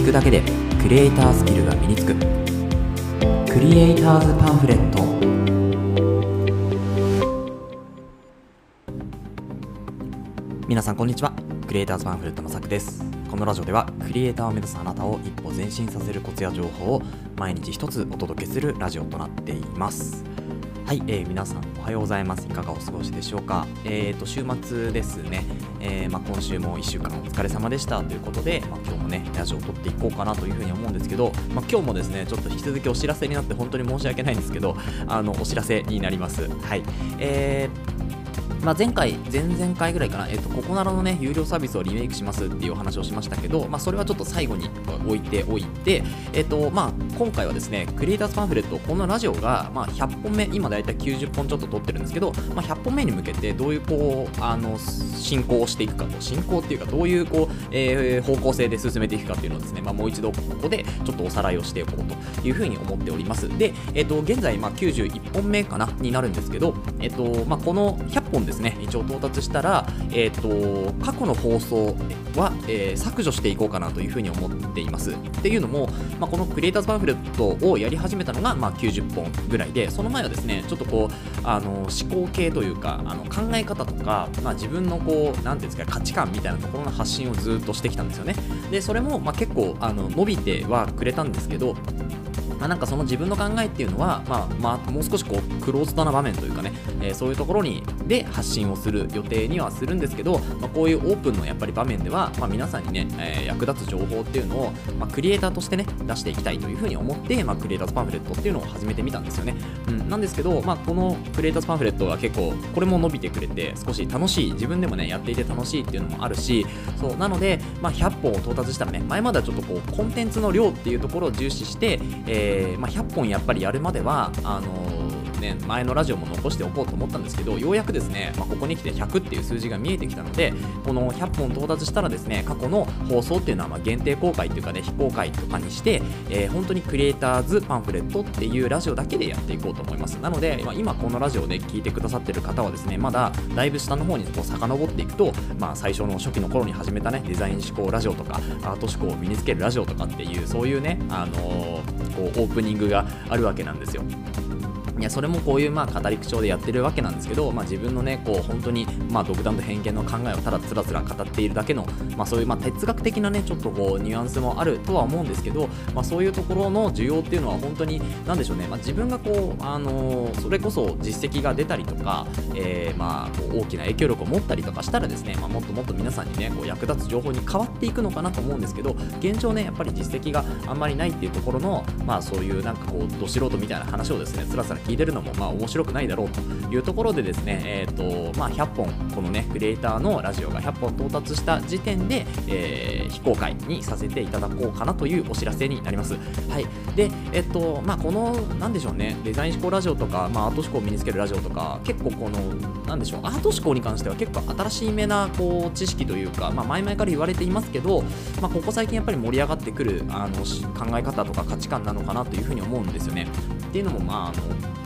聞くだけでクリエイタースキルが身につく。クリエイターズパンフレット。皆さんこんにちは。クリエイターズパンフレットのさくです。このラジオではクリエイターを目指すあなたを一歩前進させるコツや情報を毎日一つお届けするラジオとなっています。はい、えー、皆さんおはようございます。いかがお過ごしでしょうか？えーと、週末ですね、えー、まあ、今週も1週間お疲れ様でしたということで、まあ、今日もね、ラジオを撮っていこうかなというふうに思うんですけど、まあ、今日もですね、ちょっと引き続きお知らせになって本当に申し訳ないんですけど、あの、お知らせになります。はい。えーまあ、前回、前々回ぐらいかな、えっと、ココナラのね、有料サービスをリメイクしますっていう話をしましたけど、まあ、それはちょっと最後に置いておいて、えっと、まあ、今回はですね、クリエイターズパンフレット、このラジオが、まあ、100本目、今だいたい90本ちょっと撮ってるんですけど、まあ、100本目に向けて、どういう、こう、あの、進行をしていくかと、進行っていうか、どういう、こう、えー、方向性で進めていくかっていうのをですね、まあ、もう一度ここで、ちょっとおさらいをしておこうというふうに思っております。で、えっと、現在、まあ、91本目かな、になるんですけど、えっと、まあ、この100本ですね、一応到達したら、えーと、過去の放送は、えー、削除していこうかなというふうに思っています。っていうのも、まあ、このクリエイターズパンフレットをやり始めたのが、まあ、90本ぐらいで、その前はですね、ちょっとこう、あの思考系というか、あの考え方とか、まあ、自分のこう、なんていうんですか、価値観みたいなところの発信をずっとしてきたんですよね。で、それも、まあ、結構あの伸びてはくれたんですけど、まあ、なんかその自分の考えっていうのは、まあ、まあ、もう少しこうクローズドな場面というかね、えー、そういうところにで発信をする予定にはするんですけど、まあ、こういうオープンのやっぱり場面では、まあ、皆さんにね、えー、役立つ情報っていうのを、まあ、クリエイターとしてね出していきたいというふうに思って、まあ、クリエイターズパンフレットっていうのを始めてみたんですよね、うん、なんですけど、まあ、このクリエイターズパンフレットは結構これも伸びてくれて少し楽しい自分でもねやっていて楽しいっていうのもあるしそうなので、まあ、100本を到達したらね前まではちょっとこうコンテンツの量っていうところを重視して、えーまあ、100本やっぱりやるまではあの、ね、前のラジオも残しておこうと思ったんですけどようやくですね、まあ、ここに来て100っていう数字が見えてきたのでこの100本到達したらですね過去の放送っていうのはま限定公開っていうかね非公開とかにして、えー、本当にクリエイターズパンフレットっていうラジオだけでやっていこうと思います。なので、まあ、今このラジオで聞いてくださってる方はですねまだだいぶ下の方にこう遡っていくと、まあ、最初の初期の頃に始めたねデザイン思考ラジオとかアート思考を身につけるラジオとかっていうそういうね、あのー、こうオープニングがあるわけなんですよ。いやそれもこういうまあ語り口調でやってるわけなんですけど、まあ、自分のねこう本当にまあ独断と偏見の考えをただつらつら語っているだけの、まあ、そういうまあ哲学的なねちょっとこうニュアンスもあるとは思うんですけど、まあ、そういうところの需要っていうのは本当に何でしょうね、まあ、自分がこう、あのー、それこそ実績が出たりとか、えー、まあこう大きな影響力を持ったりとかしたらですね、まあ、もっともっと皆さんにねこう役立つ情報に変わっていくのかなと思うんですけど現状ねやっぱり実績があんまりないっていうところのまあそういうなんかこうど素人みたいな話をですねつらつら聞いてるのもまあ面白くないだろうというところでですね、えーとまあ、100本このねクリエイターのラジオが100本到達した時点で、えー、非公開にさせていただこうかなというお知らせになります。はい、で、えっ、ー、とまあ、このなんでしょうねデザイン思考ラジオとか、まあ、アート思考を身につけるラジオとか結構このなんでしょうアート思考に関しては結構新しいめなこう知識というか、まあ、前々から言われていますけど、まあ、ここ最近やっぱり盛り上がってくるあの考え方とか価値観なのかなというふうに思うんですよね。っていうのもまああの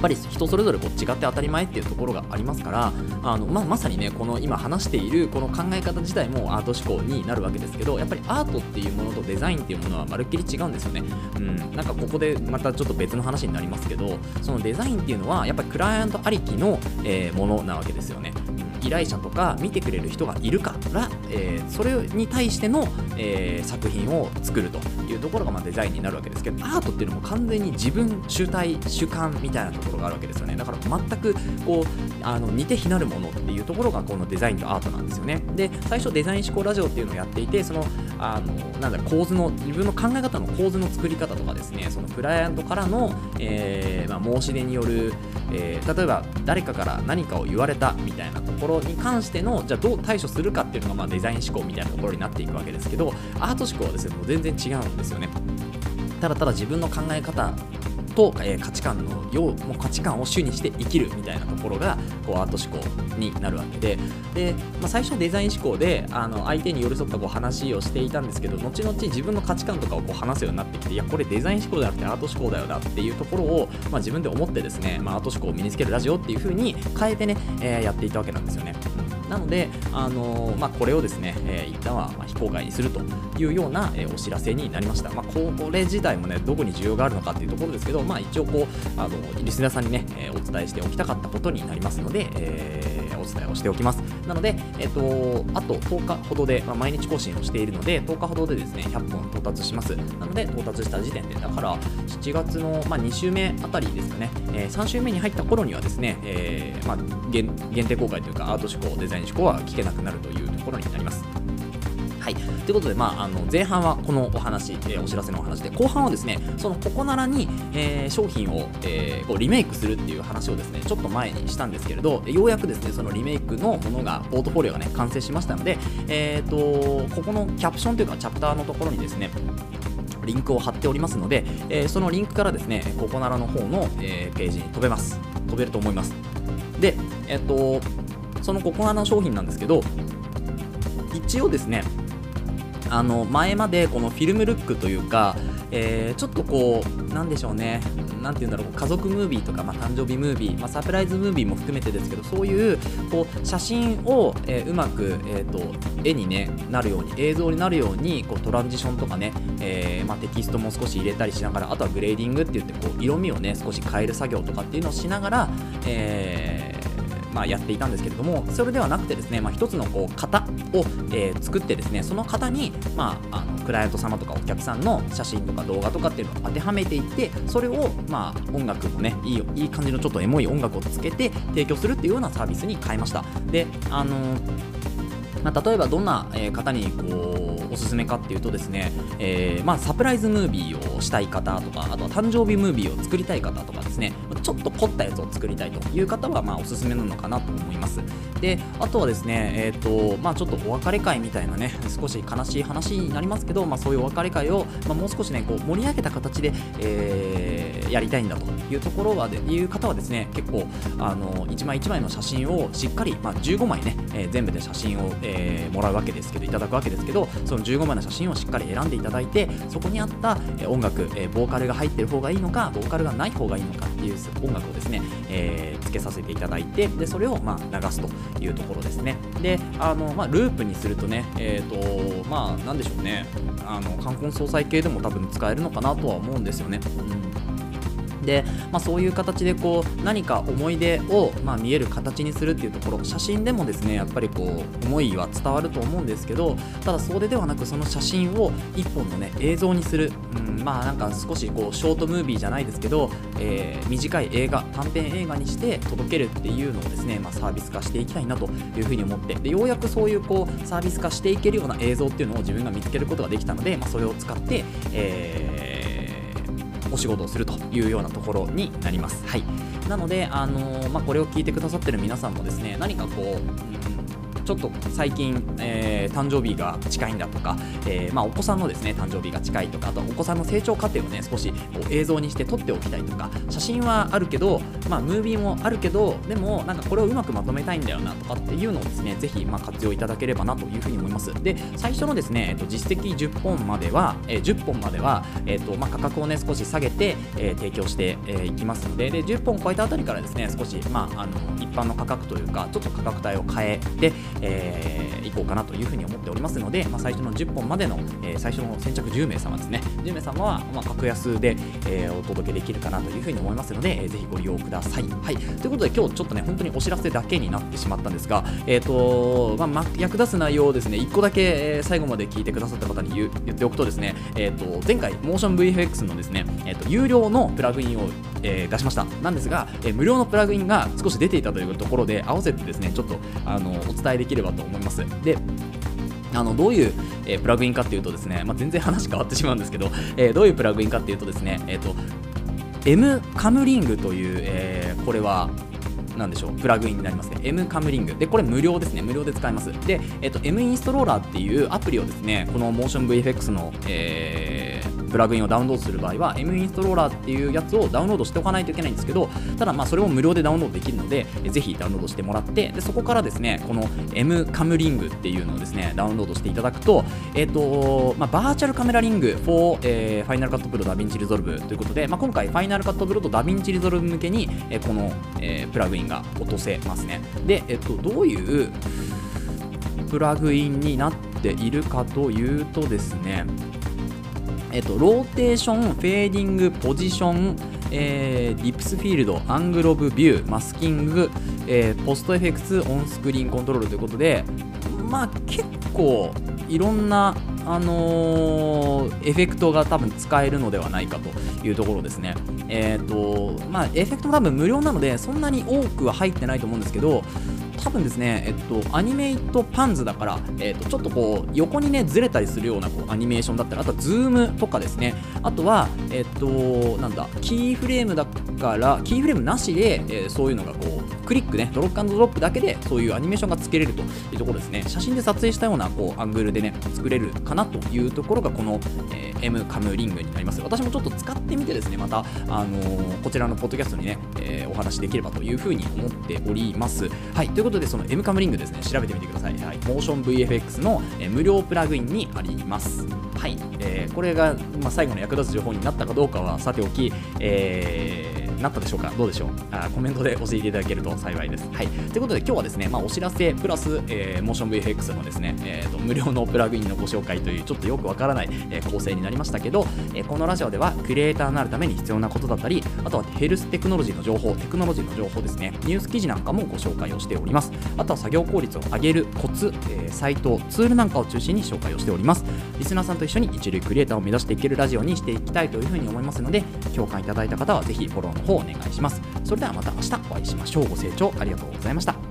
ぱり人それぞれこう違って当たり前っていうところがありますからあの、まあ、まさにねこの今話しているこの考え方自体もアート思考になるわけですけどやっぱりアートっていうものとデザインっていうものはまるっきり違うんですよね、うん、なんかここでまたちょっと別の話になりますけどそのデザインっていうのはやっぱりクライアントありきの、えー、ものなわけですよね。依頼者とか見てくれる人がいるから、えー、それに対しての、えー、作品を作るというところがまあデザインになるわけですけどアートっていうのも完全に自分主体主観みたいなところがあるわけですよね。だから全くこうあの似て非なるものっていうところがこのデザインとアートなんですよね。で最初デザイン思考ラジオっていうのをやっていてそのあのなんだ構図の自分の考え方の構図の作り方とかですねそのクライアントからの、えーまあ、申し出による、えー、例えば誰かから何かを言われたみたいなところに関してのじゃあどう対処するかっていうのがまあデザイン思考みたいなところになっていくわけですけどアート思考はですねもう全然違うんですよね。ただただ自分の考え方と、えー、価値観のようもう価値観を主にして生きるみたいなところがこうアート思考になるわけでで、まあ、最初デザイン思考であの相手に寄り添ったこう話をしていたんですけど後々自分の価値観とかをこう話すようになってきていやこれデザイン思考じゃなくてアート思考だよなっていうところを、まあ、自分で思ってですね、まあ、アート思考を身につけるラジオっていう風に変えてね、えー、やっていたわけなんですよね。なので、あのまあ、これをですね、えー、一旦はま非公開にするというような、えー、お知らせになりました、まあ、これ自体もねどこに需要があるのかっていうところですけど、まあ、一応こうあのリスナーさんにね、えお伝えしておきたかったことになりますので、えー伝えをしておきます。なので、えっ、とあと10日ほどで、まあ、毎日更新をしているので10日ほどでですね100本到達します。なので到達した時点でだから7月の、まあ、2週目あたりですかね、えー、3週目に入った頃にはですね、えーまあ、限定公開というかアート思考デザイン思考は聞けなくなるというところになります。はい、ということで、まあ、あの前半はこのお話、えー、お知らせのお話で後半はですねそのココナラに、えー、商品を、えー、こうリメイクするっていう話をですねちょっと前にしたんですけれどようやくですねそのリメイクのものがポートフォリオがね完成しましたので、えーと、ここのキャプションというかチャプターのところにですねリンクを貼っておりますので、えー、そのリンクからですねココナラの方の、えー、ページに飛べます。飛べると思います。でえっ、ー、とそのココナラの商品なんですけど一応ですねあの前までこの film look というか、えー、ちょっとこうなんでしょうね。なんて言うんだろう。家族ムービーとか、まあ、誕生日ムービー、まあ、サプライズムービーも含めてですけどそういうこう写真を、えー、うまく、えーと、絵に、ね、なるように映像になるようにこうトランジションとかね、えー、まあ、テキストも少し入れたりしながらあとは grading って言ってこう色味をね少し変える作業とかっていうのをしながら、えーまあ、やっていたんですけれどもそれではなくてですね、まあ、一つのこう型を、えー、作ってですねその型に、まあ、あのクライアント様とかお客さんの写真とか動画とかっていうのを当てはめていってそれを、まあ、音楽もねいいいい感じのちょっとエモい音楽をつけて提供するっていうようなサービスに変えました。であのまあ、例えばどんな方にこうおすすめかっていうとですね、えー、まあ、サプライズムービーをしたい方とかあとは誕生日ムービーを作りたい方とかですねちょっと凝ったやつを作りたいという方はまあおすすめなのかなと思います。であとはですねえっ、ー、とまあちょっとお別れ会みたいなね少し悲しい話になりますけど、まあ、そういうお別れ会を、まあ、もう少しねこう盛り上げた形で、えー、やりたいんだというところはでいう方はですね結構あの1枚1枚の写真をしっかり、まあ、15枚ね、えー、全部で写真を、えー、もらうわけですけどいただくわけですけどその15枚の写真をしっかり選んでいただいてそこにあった音楽、えボーカルが入ってる方がいいのかボーカルがない方がいいのかっていう音楽をですね、えー、つけさせていただいてでそれをまあ流すというところですね。であの、まあ、ループにするとねえっ、ー、とまあなんでしょうね。あの冠婚葬祭系でも多分使えるのかなとは思うんですよね、うん。で、まあ、そういう形でこう何か思い出を、まあ、見える形にするっていうところ写真でもですねやっぱりこう思いは伝わると思うんですけどただそれではなくその写真を1本のね映像にする、うん、まあなんか少しこうショートムービーじゃないですけど、えー、短い映画短編映画にして届けるっていうのをですね、まあ、サービス化していきたいなというふうに思ってでようやくそういうこうサービス化していけるような映像っていうのを自分が見つけることができたので、まあ、それを使って、えーお仕事をするというようなところになります。はい、なので、あのー、まあ、これを聞いてくださってる皆さんもですね何かこう、うんちょっと最近、えー、誕生日が近いんだとか、えー、まあ、お子さんのですね誕生日が近いとかあとお子さんの成長過程をね少しこう映像にして撮っておきたいとか写真はあるけど、まあ、ムービーもあるけどでもなんかこれをうまくまとめたいんだよなとかっていうのをですねぜひまあ活用いただければなというふうに思います。で最初のですね、えっと、実績10本までは、えー、10本までは、えっとまあ、価格をね少し下げて、え提供してい、えー、きますのでで10本超えたあたりからですね少し、まあ、あの一般の価格というかちょっと価格帯を変えて、えー、いこうかなというふうに思っておりますので、まあ、最初の10本までの、えー、最初の先着10名様ですね。10名様は、まあ、格安で、えー、お届けできるかなというふうに思いますので、えー、ぜひご利用ください、はい、ということで今日ちょっとね本当にお知らせだけになってしまったんですが、えーとまあ、役立つ内容をですね1個だけ、えー、最後まで聞いてくださった方に言言っておくとですね、えーと、前回モーション VFX のですね、えーと、有料のプラグインを、えー、出しました。なんですが、えー、無料のプラグインが少し出ていたというところで合わせてですねちょっとあのお伝えでききればと思います。であのどういう、えー、プラグインかっていうとですね、まあ、全然話変わってしまうんですけど、えー、どういうプラグインかっていうとですね、えっ、ー、と M カムリングという、えー、これはなでしょう？プラグインになりますね。M カムリング。でこれ無料ですね。無料で使えます。で、えっと、M インストローラーっていうアプリをですねこのモーション VFX の、えープラグインをダウンロードする場合は M インストローラーっていうやつをダウンロードしておかないといけないんですけどただまあそれも無料でダウンロードできるのでぜひダウンロードしてもらってでそこからですねこの M カムリングっていうのをですねダウンロードしていただくとえっ、ー、とまあバーチャルカメラリング for、えー、 Final Cut Pro DaVinci Resolve ということで、まあ、今回 Final Cut Pro と DaVinci Resolve 向けに、えー、この、えー、プラグインが落とせますね。で、えっ、ー、とどういうプラグインになっているかというとですねえっと、 rotation、fading、position、えー、 depth of field、angle of view、masking、えー、 post effects、on-screen control ということで、まあ結構いろんなあのー、エフェクトが多分使えるのではないかというところですね。えっ、と、まあ、エフェクトも多分無料なので、そんなに多くは入ってないと思うんですけど、多分ですね、えっと、 animate pans だから、えっと、ちょっとこう、横にね、ずれたりするようなこうアニメーションだったら、あとはズームとかですね、あとは、えっと、なんだ、キーフレームだから、キーフレームなしで、えー、そういうのがこう、クリックね、ドラッグドロップだけで、そういうアニメーションがつけれるというところですね。写真で撮影したような、こう、アングルでね、作れるかなというところが、この、えー、M カムリングになります。私もちょっと使ってみてですね、また、あのー、こちらのポッドキャストにね、えー、お話できればというふうに思っております。はい、ということで、その M カムリングですね、調べてみてください。はい、 MotionVFX の、え無料プラグインにあります。はい、えー、これが、まあ、最後の役立つ情報になったかどうかはさておき、えーなったでしょうか？どうでしょう？あコメントで教えていただけると幸いです。はい。ということで今日はですね、まあ、お知らせプラス、えー、モーション VFX のですね、えーと、無料のプラグインのご紹介というちょっとよくわからない、えー、構成になりましたけど、えー、このラジオではクリエイターになるために必要なことだったり、あとはヘルステクノロジーの情報、テクノロジーの情報ですね、ニュース記事なんかもご紹介をしております。あとは作業効率を上げるコツ、えー、サイト、ツールなんかを中心に紹介をしております。リスナーさんと一緒に一流クリエイターを目指していけるラジオにしていきたいというふうに思いますので、共感いただいた方はぜひフォローの方お願いします。それではまた明日お会いしましょう。ご清聴ありがとうございました。